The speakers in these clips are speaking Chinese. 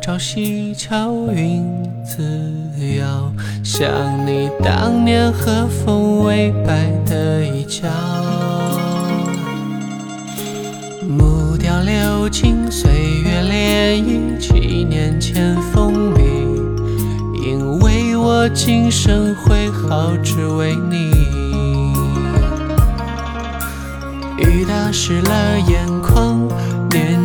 朝西桥云自遥，想你当年和风微摆的衣角。木雕流金，岁月涟漪，七年前封笔，因为我今生挥毫只为你。雨打湿了眼眶，年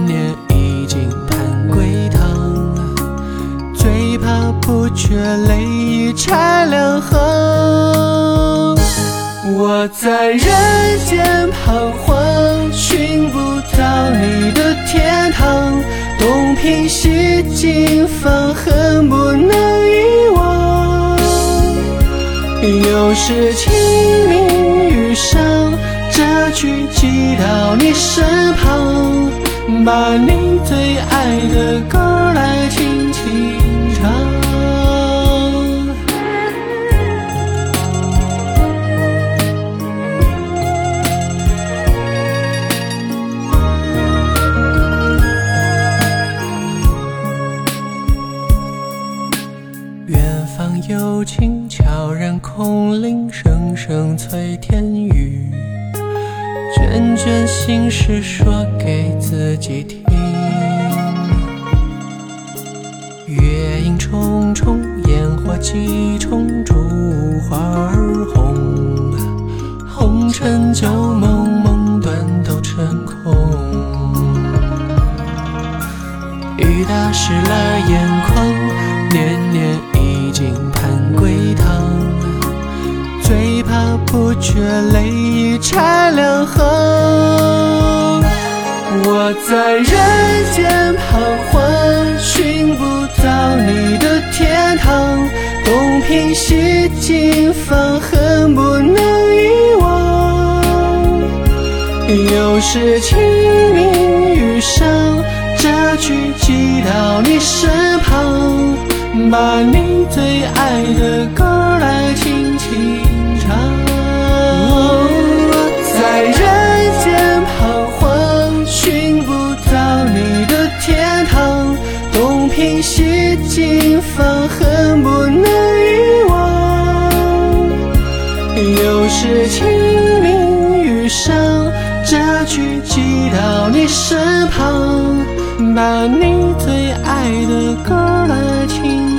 不觉泪已拆两行。我在人间彷徨，寻不到你的天堂，东拼西凑，放恨不能遗忘。又是清明雨上，这句寄到你身旁，把你最爱的歌有琴悄然空灵，声声催天雨。卷卷心事说给自己听。月影重重，烟火几重，烛花儿红。红尘旧梦，梦断都成空。雨打湿了眼眶，年年已经却泪已拆两行。我在人间彷徨，寻不到你的天堂，东拼西凑，放恨不能遗忘。又是清明雨上，这句寄到你身旁，把你最爱的歌西凑，放恨不能遗忘。又是清明雨上，这句寄到你身旁，把你最爱的歌来轻轻。